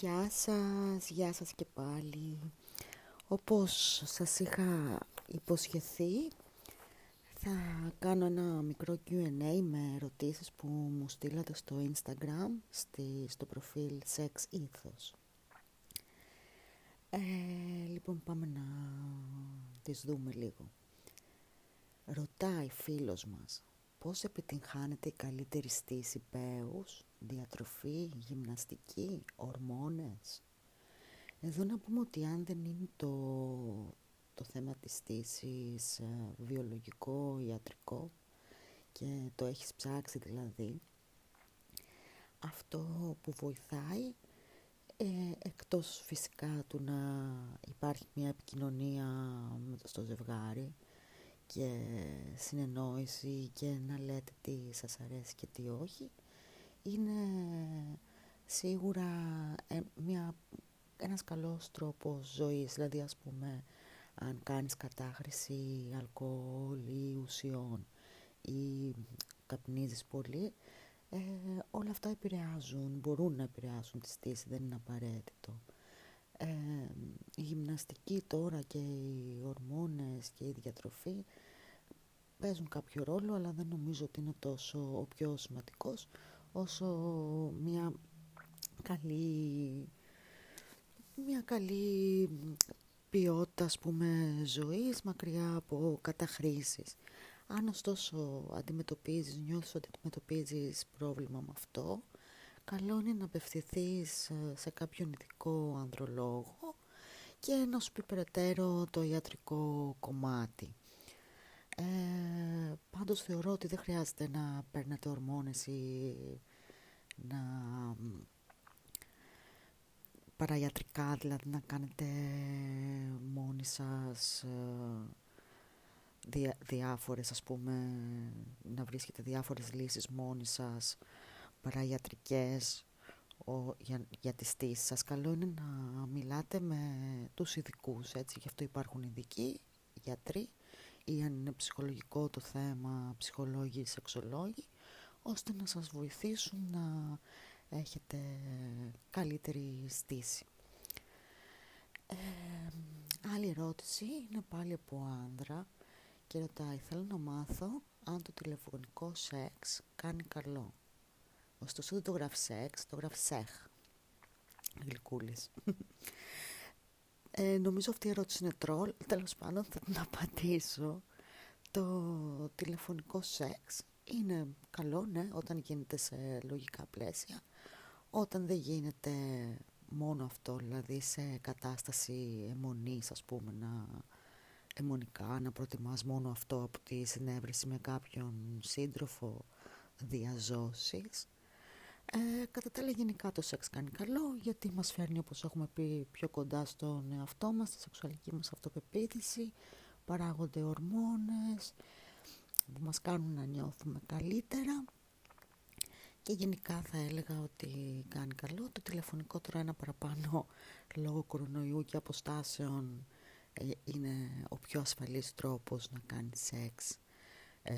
Γεια σας, γεια σας και πάλι. Όπως σας είχα υποσχεθεί, θα κάνω ένα μικρό Q&A με ερωτήσεις που μου στείλατε στο Instagram, στη, στο προφίλ Sex Ethos. Ε, λοιπόν, πάμε να τις δούμε λίγο. Ρωτάει φίλος μας, πώς επιτυγχάνεται η καλύτερη στήση πέους διατροφή, γυμναστική, ορμόνες. Εδώ να πούμε ότι αν δεν είναι το, το θέμα της στήσης ε, βιολογικό, ιατρικό και το έχεις ψάξει δηλαδή, αυτό που βοηθάει ε, εκτός φυσικά του να υπάρχει μια επικοινωνία στο ζευγάρι και συνεννόηση και να λέτε τι σας αρέσει και τι όχι είναι σίγουρα ε, μια, ένας καλός τρόπος ζωής, δηλαδή ας πούμε αν κάνεις κατάχρηση αλκοόλ ή ουσιών ή καπνίζεις πολύ, ε, όλα αυτά επηρεάζουν, μπορούν να επηρεάσουν τη στήση, δεν είναι απαραίτητο. Ε, η γυμναστική τώρα και οι ορμόνες και η διατροφή παίζουν κάποιο ρόλο, αλλά δεν νομίζω ότι είναι τόσο ο πιο σημαντικός, όσο μια καλή μια καλή ποιότητα ας πούμε ζωής μακριά από καταχρήσεις. Αν ωστόσο αντιμετωπίζεις, νιώθεις ότι αντιμετωπίζεις πρόβλημα με αυτό καλό είναι να απευθυνθείς ε, σε κάποιον ειδικό ανδρολόγο και να σου πει περαιτέρω το ιατρικό κομμάτι ε, πάντως θεωρώ ότι δεν χρειάζεται να παίρνετε ορμόνες ή να παραϊατρικά, δηλαδή να κάνετε μόνοι σας ε, διά, διάφορες ας πούμε, να βρίσκετε διάφορες λύσεις μόνοι σας, παραϊατρικές ο, για, για τη στήση σας. Καλό είναι να μιλάτε με τους ειδικούς, έτσι, γι' αυτό υπάρχουν ειδικοί, γιατροί ή αν είναι ψυχολογικό το θέμα, ψυχολόγοι ή σεξολόγοι, ώστε να σας βοηθήσουν να έχετε καλύτερη στήση. Ε, άλλη ερώτηση είναι πάλι από άνδρα και ρωτάει θέλω να μάθω αν το τηλεφωνικό σεξ κάνει καλό. Ωστόσο δεν το γράφει σεξ, το γράφει σεχ. Γλυκούλης. Ε, νομίζω αυτή η ερώτηση είναι τρόλ. Τέλος πάντων θα την απαντήσω. Το τηλεφωνικό σεξ είναι καλό, ναι, όταν γίνεται σε λογικά πλαίσια. Όταν δεν γίνεται μόνο αυτό, δηλαδή σε κατάσταση αιμονής, ας πούμε, να αιμονικά, να προτιμάς μόνο αυτό από τη συνέβρεση με κάποιον σύντροφο διαζώσεις. Ε, κατά τα άλλα γενικά το σεξ κάνει καλό γιατί μας φέρνει όπως έχουμε πει πιο κοντά στον εαυτό μας, στη σεξουαλική μας αυτοπεποίθηση, παράγονται ορμόνες που μας κάνουν να νιώθουμε καλύτερα και γενικά θα έλεγα ότι κάνει καλό. Το τηλεφωνικό τώρα ένα παραπάνω λόγω κορονοϊού και αποστάσεων ε, είναι ο πιο ασφαλής τρόπος να κάνεις σεξ ε,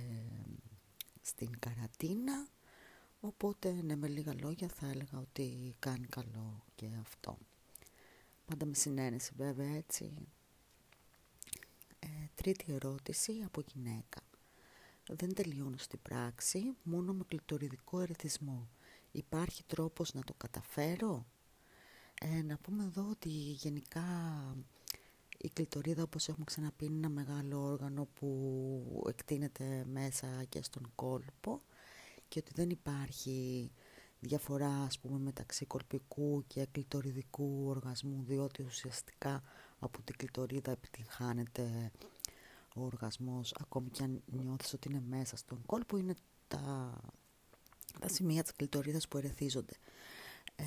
στην καρατίνα Οπότε, ναι, με λίγα λόγια θα έλεγα ότι κάνει καλό και αυτό. Πάντα με συνένεση βέβαια έτσι. Ε, τρίτη ερώτηση από γυναίκα. Δεν τελειώνω στην πράξη, μόνο με κλειτοριδικό ερεθισμό. Υπάρχει τρόπος να το καταφέρω; Ε, να πούμε εδώ ότι γενικά η κλειτορίδα όπως έχουμε ξαναπεί είναι ένα μεγάλο όργανο που εκτείνεται μέσα και στον κόλπο και ότι δεν υπάρχει διαφορά ας πούμε μεταξύ κορπικού και κλειτοριδικού οργασμού διότι ουσιαστικά από την κλειτορίδα επιτυγχάνεται ο οργασμός ακόμη και αν νιώθεις ότι είναι μέσα στον κόλπο είναι τα, τα σημεία της κλειτορίδας που ερεθίζονται. Ε,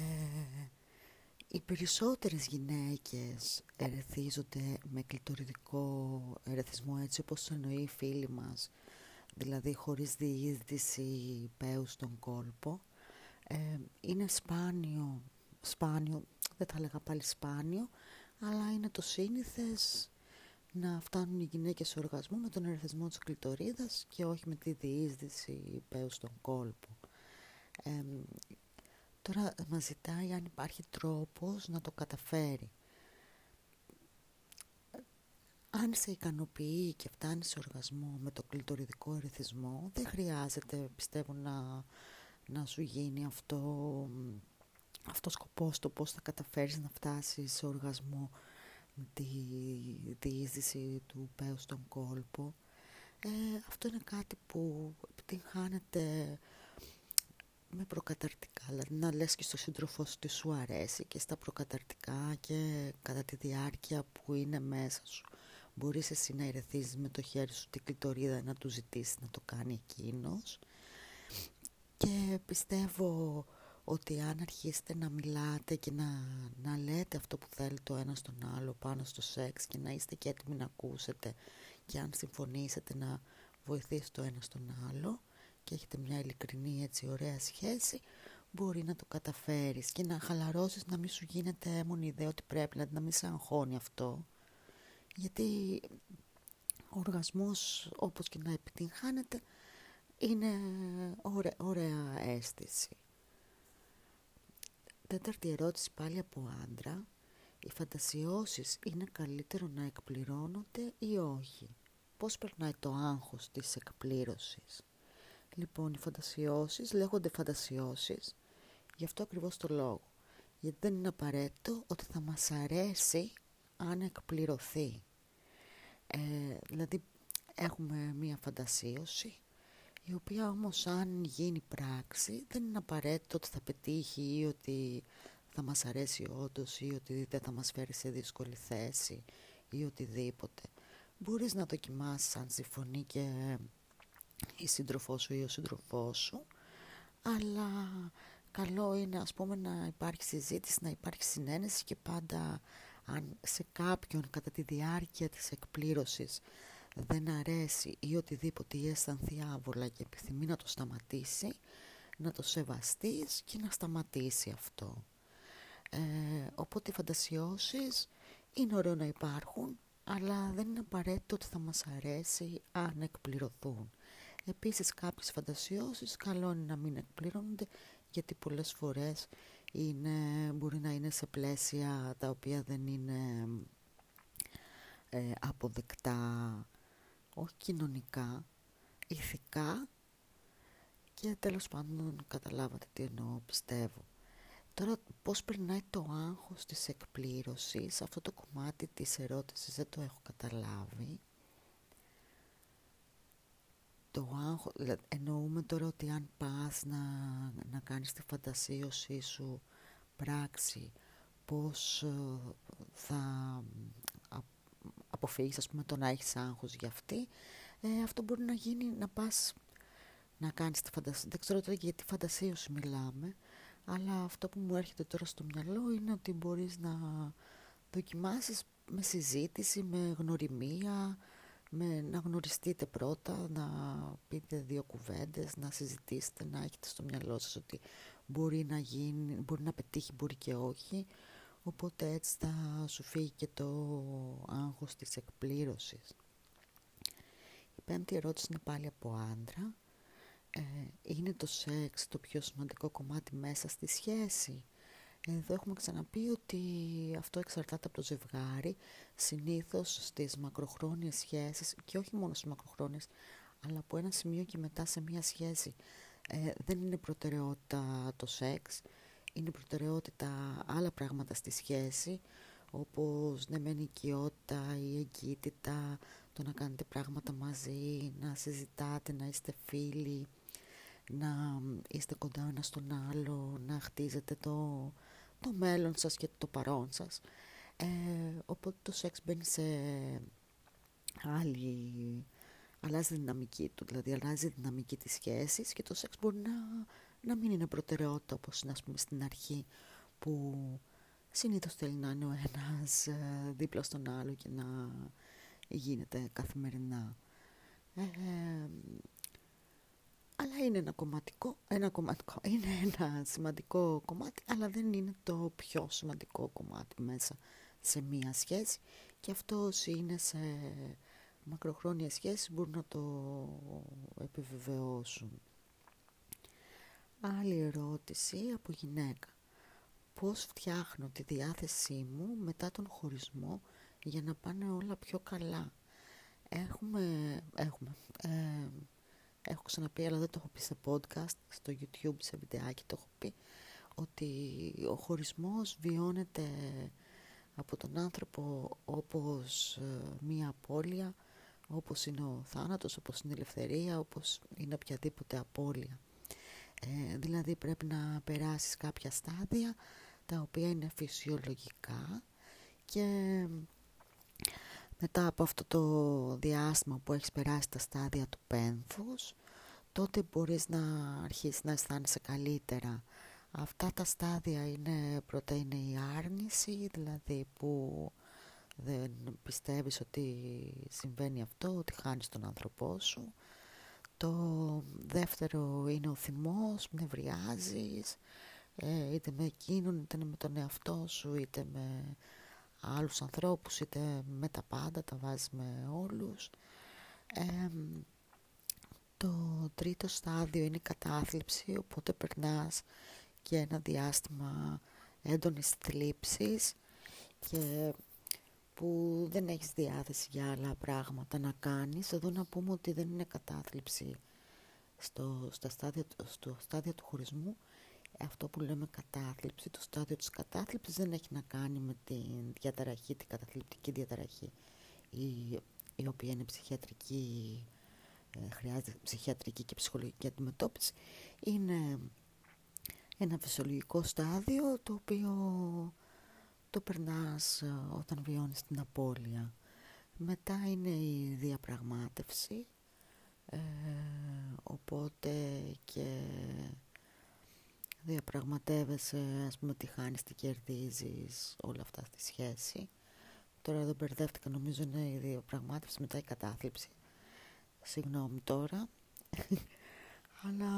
οι περισσότερες γυναίκες ερεθίζονται με κλειτοριδικό ερεθισμό έτσι όπως το εννοεί η φίλη μας δηλαδή χωρίς διείσδυση πέου στον κόλπο ε, είναι σπάνιο, σπάνιο, δεν θα έλεγα πάλι σπάνιο αλλά είναι το σύνηθες να φτάνουν οι γυναίκες σε οργασμό με τον ερεθισμό της κλειτορίδας και όχι με τη διείσδυση πέου στον κόλπο. Ε, Τώρα μας ζητάει αν υπάρχει τρόπος να το καταφέρει. Αν σε ικανοποιεί και φτάνει σε οργασμό με το κλειτοριδικό ερεθισμό, δεν χρειάζεται, πιστεύω, να, να σου γίνει αυτό, αυτός σκοπός, το πώς θα καταφέρεις να φτάσεις σε οργασμό με τη διείσδυση του πέους στον κόλπο. Ε, αυτό είναι κάτι που επιτυγχάνεται με προκαταρτικά, δηλαδή να λες και στο σύντροφό σου ότι σου αρέσει και στα προκαταρτικά και κατά τη διάρκεια που είναι μέσα σου. Μπορείς εσύ να ερεθίζεις με το χέρι σου την κλειτορίδα να του ζητήσεις να το κάνει εκείνος. Και πιστεύω ότι αν αρχίσετε να μιλάτε και να, να λέτε αυτό που θέλει το ένα στον άλλο πάνω στο σεξ και να είστε και έτοιμοι να ακούσετε και αν συμφωνήσετε να βοηθήσει το ένα στον άλλο και έχετε μια ειλικρινή έτσι ωραία σχέση μπορεί να το καταφέρεις. Και να χαλαρώσεις να μην σου γίνεται έμονη ιδέα ότι πρέπει δηλαδή να μην σε αγχώνει αυτό γιατί ο οργασμός όπως και να επιτυγχάνεται είναι ωραία, ωραία αίσθηση τέταρτη ερώτηση πάλι από άντρα οι φαντασιώσεις είναι καλύτερο να εκπληρώνονται ή όχι; Πώς περνάει το άγχος της εκπλήρωσης; Λοιπόν, οι φαντασιώσεις λέγονται φαντασιώσεις γι' αυτό ακριβώς το λόγο. Γιατί δεν είναι απαραίτητο ότι θα μας αρέσει αν εκπληρωθεί. Ε, δηλαδή έχουμε μία φαντασίωση η οποία όμως αν γίνει πράξη δεν είναι απαραίτητο ότι θα πετύχει ή ότι θα μας αρέσει όντως ή ότι δεν θα μας φέρει σε δύσκολη θέση ή οτιδήποτε. Μπορείς να δοκιμάσεις αν συμφωνεί και η σύντροφός σου ή ο σύντροφός σου αλλά καλό είναι ας πούμε να υπάρχει συζήτηση, να υπάρχει συνένεση και πάντα αν σε κάποιον κατά τη διάρκεια της εκπλήρωσης δεν αρέσει ή οτιδήποτε ή αισθανθεί άβολα και επιθυμεί να το σταματήσει να το σεβαστείς και να σταματήσει αυτό. Ε, οπότε οι φαντασιώσεις είναι ωραίο να υπάρχουν αλλά δεν είναι απαραίτητο ότι θα μας αρέσει αν εκπληρωθούν. Επίσης κάποιες φαντασιώσεις καλό είναι να μην εκπληρώνονται γιατί πολλές φορές είναι, μπορεί να είναι σε πλαίσια τα οποία δεν είναι ε, αποδεκτά όχι κοινωνικά, ηθικά και τέλος πάντων καταλάβατε τι εννοώ πιστεύω. Τώρα πώς περνάει το άγχος της εκπλήρωσης, αυτό το κομμάτι της ερώτησης δεν το έχω καταλάβει το άγχος, εννοούμε τώρα ότι αν πας να, να κάνεις τη φαντασίωσή σου πράξη, πώς ε, θα αποφύγεις ας πούμε το να έχεις άγχος για αυτή, ε, αυτό μπορεί να γίνει να πας να κάνεις τη φαντασία, δεν ξέρω τώρα για τι φαντασίωση μιλάμε, αλλά αυτό που μου έρχεται τώρα στο μυαλό είναι ότι μπορείς να δοκιμάσεις με συζήτηση, με γνωριμία, με, να γνωριστείτε πρώτα, να πείτε δύο κουβέντες, να συζητήσετε, να έχετε στο μυαλό σας ότι μπορεί να γίνει, μπορεί να πετύχει, μπορεί και όχι. Οπότε έτσι θα σου φύγει και το άγχος της εκπλήρωσης. Η πέμπτη ερώτηση είναι πάλι από άντρα. Ε, είναι το σεξ το πιο σημαντικό κομμάτι μέσα στη σχέση; Εδώ έχουμε ξαναπεί ότι αυτό εξαρτάται από το ζευγάρι, συνήθως στις μακροχρόνιες σχέσεις και όχι μόνο στις μακροχρόνιες, αλλά από ένα σημείο και μετά σε μια σχέση. Ε, δεν είναι προτεραιότητα το σεξ, είναι προτεραιότητα άλλα πράγματα στη σχέση, όπως ναι μεν η οικειότητα, η εγκύτητα, το να κάνετε πράγματα μαζί, να συζητάτε, να είστε φίλοι, να είστε κοντά ένα στον άλλο, να χτίζετε το, το μέλλον σας και το παρόν σας. Ε, οπότε το σεξ μπαίνει σε άλλη... αλλάζει η δυναμική του, δηλαδή αλλάζει η δυναμική της σχέσης και το σεξ μπορεί να, να μην είναι προτεραιότητα όπως είναι ας πούμε στην αρχή που συνήθως θέλει να είναι ο ένας ε, δίπλα στον άλλο και να γίνεται καθημερινά. Ε, αλλά είναι ένα κομματικό, ένα κομματικό, είναι ένα σημαντικό κομμάτι, αλλά δεν είναι το πιο σημαντικό κομμάτι μέσα σε μία σχέση και αυτό όσοι είναι σε μακροχρόνια σχέση μπορούν να το επιβεβαιώσουν. Άλλη ερώτηση από γυναίκα. Πώς φτιάχνω τη διάθεσή μου μετά τον χωρισμό για να πάνε όλα πιο καλά; Έχουμε, έχουμε, ε, έχω ξαναπεί αλλά δεν το έχω πει σε podcast, στο YouTube, σε βιντεάκι το έχω πει, ότι ο χωρισμός βιώνεται από τον άνθρωπο όπως ε, μία απώλεια, όπως είναι ο θάνατος, όπως είναι η ελευθερία, όπως είναι οποιαδήποτε απώλεια. Ε, δηλαδή πρέπει να περάσεις κάποια στάδια τα οποία είναι φυσιολογικά και μετά από αυτό το διάστημα που έχεις περάσει τα στάδια του πένθους τότε μπορείς να αρχίσεις να αισθάνεσαι καλύτερα αυτά τα στάδια είναι πρώτα είναι η άρνηση δηλαδή που δεν πιστεύεις ότι συμβαίνει αυτό ότι χάνεις τον άνθρωπό σου το δεύτερο είναι ο θυμός, νευριάζεις ε, είτε με εκείνον είτε με τον εαυτό σου είτε με άλλους ανθρώπους είτε με τα πάντα, τα βάζεις με όλους. το τρίτο στάδιο είναι η κατάθλιψη, οπότε περνάς και ένα διάστημα έντονης θλίψης και που δεν έχεις διάθεση για άλλα πράγματα να κάνεις. Εδώ να πούμε ότι δεν είναι κατάθλιψη στο, στα στάδια, στο στάδιο του χωρισμού, αυτό που λέμε κατάθλιψη, το στάδιο της κατάθλιψης δεν έχει να κάνει με την διαταραχή, την καταθλιπτική διαταραχή η, η οποία είναι ψυχιατρική, ε, χρειάζεται ψυχιατρική και ψυχολογική αντιμετώπιση. Είναι ένα φυσιολογικό στάδιο το οποίο το περνάς ε, όταν βιώνεις την απώλεια. Μετά είναι η διαπραγμάτευση, ε, οπότε και διαπραγματεύεσαι ας πούμε τι χάνεις, τι κερδίζεις, όλα αυτά στη σχέση. Τώρα εδώ μπερδεύτηκα, νομίζω είναι η διαπραγμάτευση μετά η κατάθλιψη. Συγγνώμη τώρα. Αλλά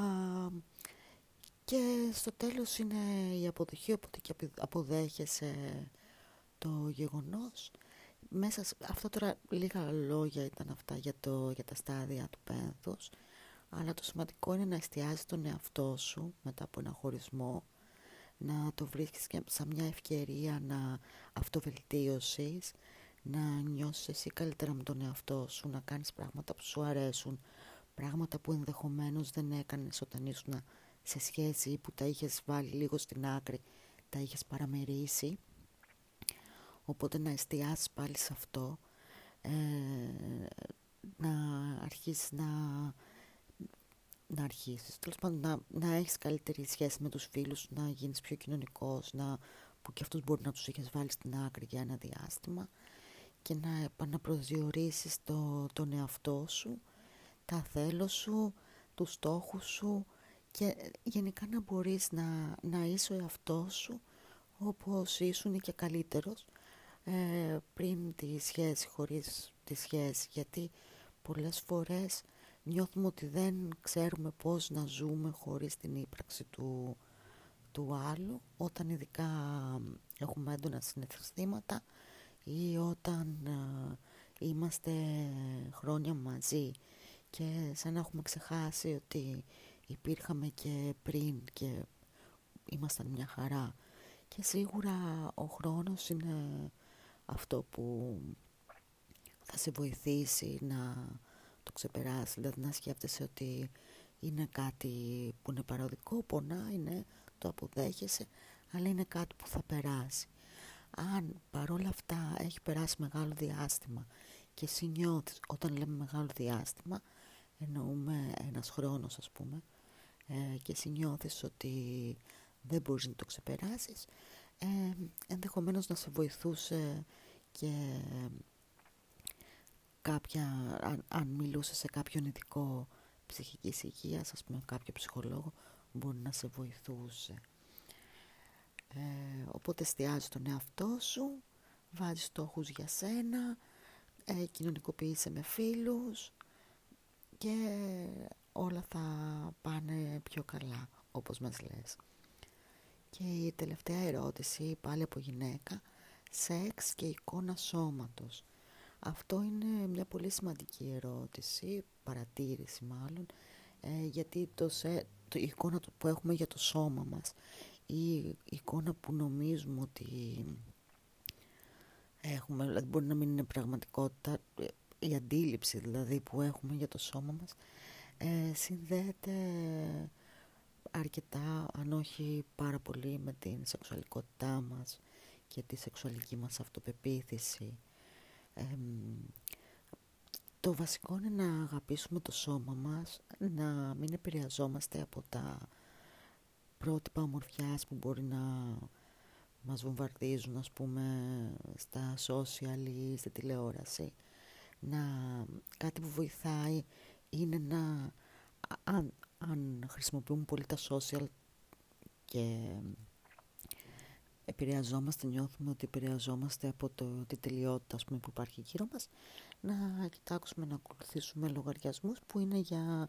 και στο τέλος είναι η αποδοχή, οπότε και αποδέχεσαι το γεγονός. Μέσα σε, αυτό τώρα λίγα λόγια ήταν αυτά για, το, για τα στάδια του πένθους αλλά το σημαντικό είναι να εστιάζεις τον εαυτό σου μετά από ένα χωρισμό να το βρίσκεις και σαν μια ευκαιρία να αυτοβελτίωσης να νιώσεις εσύ καλύτερα με τον εαυτό σου να κάνεις πράγματα που σου αρέσουν πράγματα που ενδεχομένως δεν έκανες όταν ήσουν σε σχέση που τα είχες βάλει λίγο στην άκρη τα είχες παραμερίσει. Οπότε να εστιάσεις πάλι σε αυτό ε, να αρχίσεις να να αρχίσεις, τέλος πάντων να, να έχεις καλύτερη σχέση με τους φίλους, να γίνεις πιο κοινωνικός, να, που και αυτούς μπορεί να τους έχεις βάλει στην άκρη για ένα διάστημα και να επαναπροσδιορίσεις το, τον εαυτό σου, τα θέλω σου, τους στόχους σου και γενικά να μπορείς να, να είσαι ο εαυτός σου όπως ήσουν και καλύτερος ε, πριν τη σχέση, χωρίς τη σχέση. Γιατί πολλές φορές νιώθουμε ότι δεν ξέρουμε πώς να ζούμε χωρίς την ύπαρξη του, του άλλου. Όταν ειδικά έχουμε έντονα συναισθήματα ή όταν είμαστε χρόνια μαζί και σαν να έχουμε ξεχάσει ότι υπήρχαμε και πριν και ήμασταν μια χαρά και σίγουρα ο χρόνος είναι αυτό που θα σε βοηθήσει να το ξεπεράσεις, δηλαδή να σκέφτεσαι ότι είναι κάτι που είναι παροδικό, πονά, είναι, το αποδέχεσαι, αλλά είναι κάτι που θα περάσει. Αν παρόλα αυτά έχει περάσει μεγάλο διάστημα και εσύ νιώθεις, όταν λέμε μεγάλο διάστημα, εννοούμε ένας χρόνος ας πούμε, ε, και εσύ νιώθεις ότι δεν μπορείς να το ξεπεράσεις, ε, ενδεχομένως να σε βοηθούσε και κάποια, αν, αν μιλούσε σε κάποιον ειδικό ψυχικής υγείας, ας πούμε κάποιο ψυχολόγο, μπορεί να σε βοηθούσε. Ε, οπότε εστιάζει τον εαυτό σου, βάζεις στόχους για σένα, ε, κοινωνικοποιείσαι με φίλους και όλα θα πάνε πιο καλά, όπως μας λες. Και η τελευταία ερώτηση, πάλι από γυναίκα, σεξ και εικόνα σώματος. Αυτό είναι μια πολύ σημαντική ερώτηση, παρατήρηση μάλλον, ε, γιατί το, σε, το, η εικόνα που έχουμε για το σώμα μας ή η εικόνα που νομίζουμε ότι έχουμε, δηλαδή μπορεί να μην είναι πραγματικότητα, η αντίληψη δηλαδή που έχουμε για το σώμα μας ε, συνδέεται αρκετά, αν όχι πάρα πολύ με την σεξουαλικότητά μας και τη σεξουαλική μας αυτοπεποίθηση. το βασικό είναι να αγαπήσουμε το σώμα μας, να μην επηρεαζόμαστε από τα πρότυπα ομορφιάς που μπορεί να μας βομβαρδίζουν, ας πούμε, στα social ή στη τηλεόραση. Να, κάτι που βοηθάει είναι να, αν, αν χρησιμοποιούμε πολύ τα social και επηρεαζόμαστε, νιώθουμε ότι επηρεαζόμαστε από το, τη τελειότητα ας πούμε, που υπάρχει γύρω μας, να κοιτάξουμε να ακολουθήσουμε λογαριασμούς που είναι για,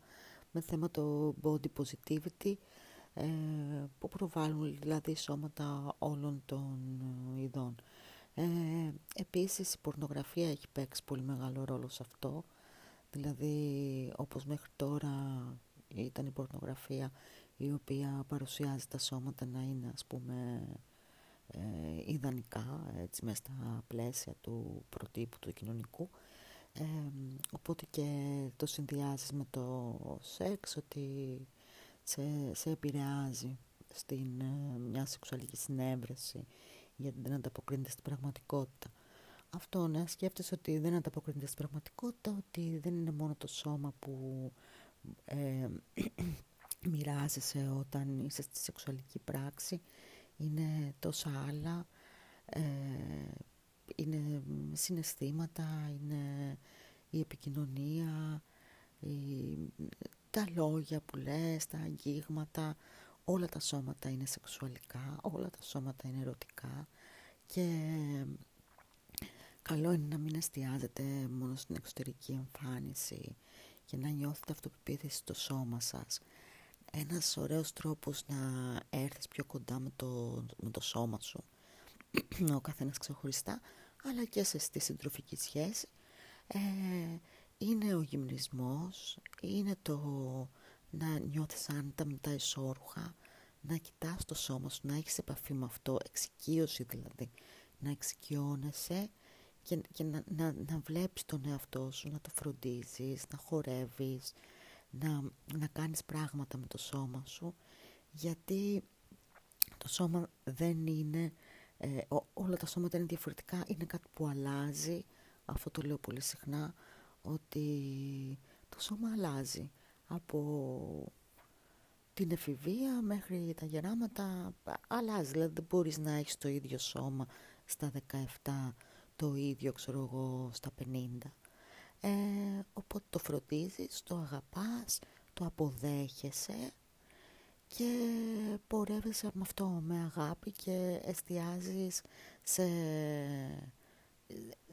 με θέμα το body positivity, ε, που προβάλλουν δηλαδή σώματα όλων των ειδών. Ε, επίσης η πορνογραφία έχει παίξει πολύ μεγάλο ρόλο σε αυτό, δηλαδή όπως μέχρι τώρα ήταν η πορνογραφία η οποία παρουσιάζει τα σώματα να είναι ας πούμε ε, ιδανικά έτσι μέσα στα πλαίσια του προτύπου του κοινωνικού. Ε, οπότε και το συνδυάζεις με το σεξ ότι σε, σε επηρεάζει στην ε, μια σεξουαλική συνέβρεση γιατί δεν ανταποκρίνεται στην πραγματικότητα αυτό ναι. Σκέφτεσαι ότι δεν ανταποκρίνεται στην πραγματικότητα ότι δεν είναι μόνο το σώμα που ε, μοιράζεσαι όταν είσαι στη σεξουαλική πράξη. Είναι τόσα άλλα. Ε, είναι συναισθήματα είναι η επικοινωνία τα λόγια που λες, τα αγγίγματα. Όλα τα σώματα είναι σεξουαλικά όλα τα σώματα είναι ερωτικά. Και καλό είναι να μην εστιάζετε μόνο στην εξωτερική εμφάνιση και να νιώθετε αυτοπεποίθηση στο σώμα σας. Ένας ωραίος τρόπος να έρθεις πιο κοντά με το, με το σώμα σου, ο καθένας ξεχωριστά, αλλά και σε στη συντροφική σχέση, ε, είναι ο γυμνισμός, είναι το να νιώθεις άνετα με τα ισόρουχα, να κοιτάς το σώμα σου, να έχεις επαφή με αυτό, εξοικείωση δηλαδή, να εξοικειώνεσαι και, και να, να, να βλέπεις τον εαυτό σου, να το φροντίζεις, να χορεύεις, να, να κάνεις πράγματα με το σώμα σου γιατί το σώμα δεν είναι, ε, όλα τα σώματα είναι διαφορετικά, είναι κάτι που αλλάζει, αυτό το λέω πολύ συχνά, ότι το σώμα αλλάζει από την εφηβεία μέχρι τα γεράματα αλλάζει, δηλαδή δεν μπορείς να έχεις το ίδιο σώμα στα 17 το ίδιο ξέρω εγώ στα 50 ε, οπότε το φροντίζεις, το αγαπάς, το αποδέχεσαι και πορεύεσαι με αυτό με αγάπη και εστιάζεις σε,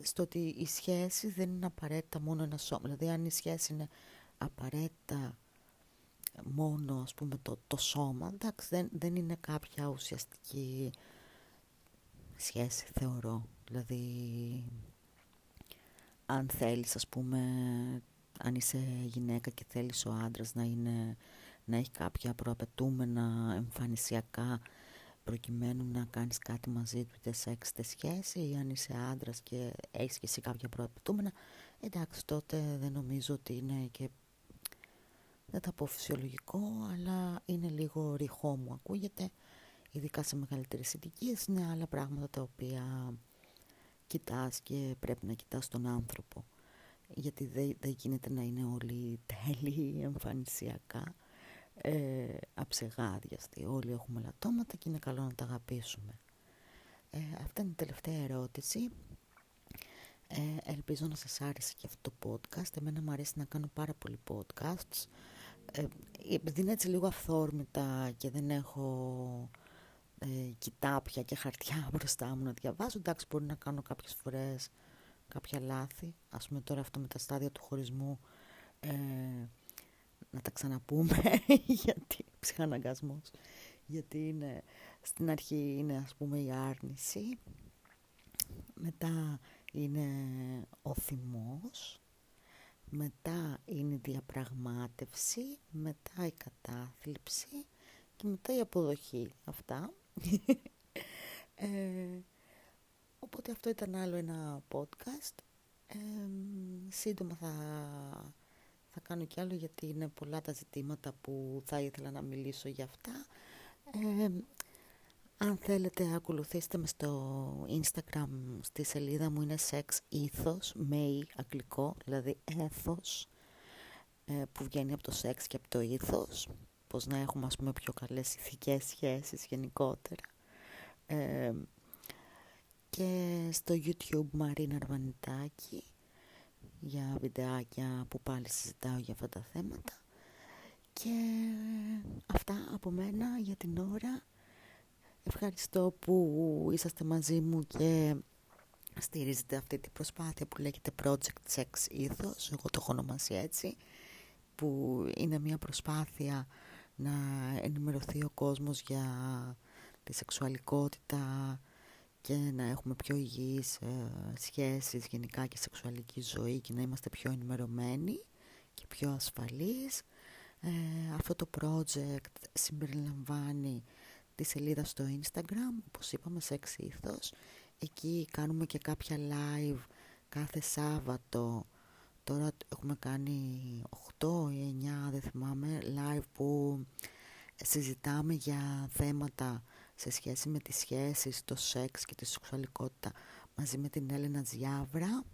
στο ότι η σχέση δεν είναι απαραίτητα μόνο ένα σώμα. Δηλαδή αν η σχέση είναι απαραίτητα μόνο ας πούμε το, το σώμα εντάξει δεν, δεν είναι κάποια ουσιαστική σχέση θεωρώ Δηλαδή, αν θέλεις, ας πούμε, αν είσαι γυναίκα και θέλεις ο άντρας να, είναι, να έχει κάποια προαπαιτούμενα εμφανισιακά προκειμένου να κάνεις κάτι μαζί του είτε σεξ είτε σχέση ή αν είσαι άντρας και έχεις και εσύ κάποια προαπαιτούμενα εντάξει τότε δεν νομίζω ότι είναι και δεν θα πω φυσιολογικό αλλά είναι λίγο ρηχό μου ακούγεται. Ειδικά σε μεγαλύτερες ηλικίες είναι άλλα πράγματα τα οποία κοιτάς και πρέπει να κοιτάς τον άνθρωπο. Γιατί δεν, δεν γίνεται να είναι όλοι τέλειοι εμφανισιακά. Ε, αψεγάδιαστοι όλοι έχουμε λατώματα και είναι καλό να τα αγαπήσουμε. Ε, αυτή είναι η τελευταία ερώτηση. Ε, ελπίζω να σας άρεσε και αυτό το podcast. Εμένα μου αρέσει να κάνω πάρα πολύ podcasts. Ε, επειδή είναι έτσι λίγο αυθόρμητα και δεν έχω ε, κοιτάπια και χαρτιά μπροστά μου να διαβάζω. Εντάξει, μπορεί να κάνω κάποιες φορές κάποια λάθη. Ας πούμε τώρα αυτό με τα στάδια του χωρισμού ε, να τα ξαναπούμε γιατί ψυχαναγκασμός γιατί είναι, στην αρχή είναι ας πούμε η άρνηση μετά είναι ο θυμός μετά είναι η διαπραγμάτευση, μετά η κατάθλιψη και μετά η αποδοχή. Αυτά. Ε, οπότε αυτό ήταν άλλο ένα podcast. Ε, σύντομα θα, θα κάνω κι άλλο γιατί είναι πολλά τα ζητήματα που θα ήθελα να μιλήσω για αυτά. Ε, αν θέλετε ακολουθήστε με στο Instagram στη σελίδα μου είναι sex ethos, με αγγλικό, δηλαδή έθος ε, που βγαίνει από το σεξ και από το ήθος πως να έχουμε ας πούμε πιο καλές ηθικές σχέσεις γενικότερα. Ε, και στο YouTube Μαρίνα Αρβανιτάκη για βιντεάκια που πάλι συζητάω για αυτά τα θέματα. Και αυτά από μένα για την ώρα. Ευχαριστώ που είσαστε μαζί μου και στηρίζετε αυτή την προσπάθεια που λέγεται Project Sex Ethos, εγώ το έχω ονομάσει έτσι, που είναι μια προσπάθεια να ενημερωθεί ο κόσμος για τη σεξουαλικότητα και να έχουμε πιο υγιείς ε, σχέσεις γενικά και σεξουαλική ζωή και να είμαστε πιο ενημερωμένοι και πιο ασφαλείς. Ε, αυτό το project συμπεριλαμβάνει τη σελίδα στο Instagram, όπως είπαμε, Sex Ethos. Εκεί κάνουμε και κάποια live κάθε Σάββατο. Τώρα έχουμε κάνει 8 ή 9, δεν θυμάμαι, live που συζητάμε για θέματα σε σχέση με τις σχέσεις, το σεξ και τη σεξουαλικότητα μαζί με την Έλενα Ζιάβρα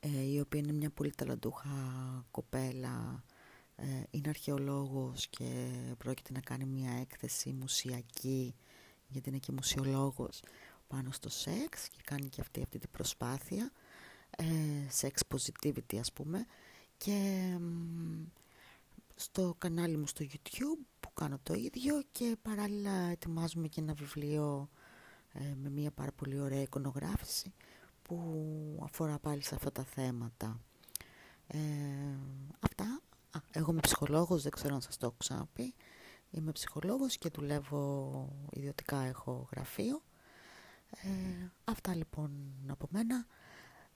ε, η οποία είναι μια πολύ ταλαντούχα κοπέλα ε, είναι αρχαιολόγος και πρόκειται να κάνει μια έκθεση μουσιακή γιατί είναι και μουσιολόγος πάνω στο σεξ και κάνει και αυτή, αυτή την προσπάθεια. ε, sex positivity ας πούμε και στο κανάλι μου στο YouTube που κάνω το ίδιο και παράλληλα ετοιμάζουμε και ένα βιβλίο ε, με μια πάρα πολύ ωραία εικονογράφηση που αφορά πάλι σε αυτά τα θέματα. Ε, αυτά Α, εγώ είμαι ψυχολόγος, δεν ξέρω αν σας το έχω ξαναπεί. Είμαι ψυχολόγος και δουλεύω ιδιωτικά, έχω γραφείο. Ε, αυτά λοιπόν από μένα.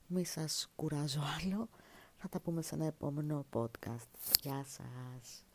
Μη σας κουράζω άλλο. Θα τα πούμε σε ένα επόμενο podcast. Γεια σας.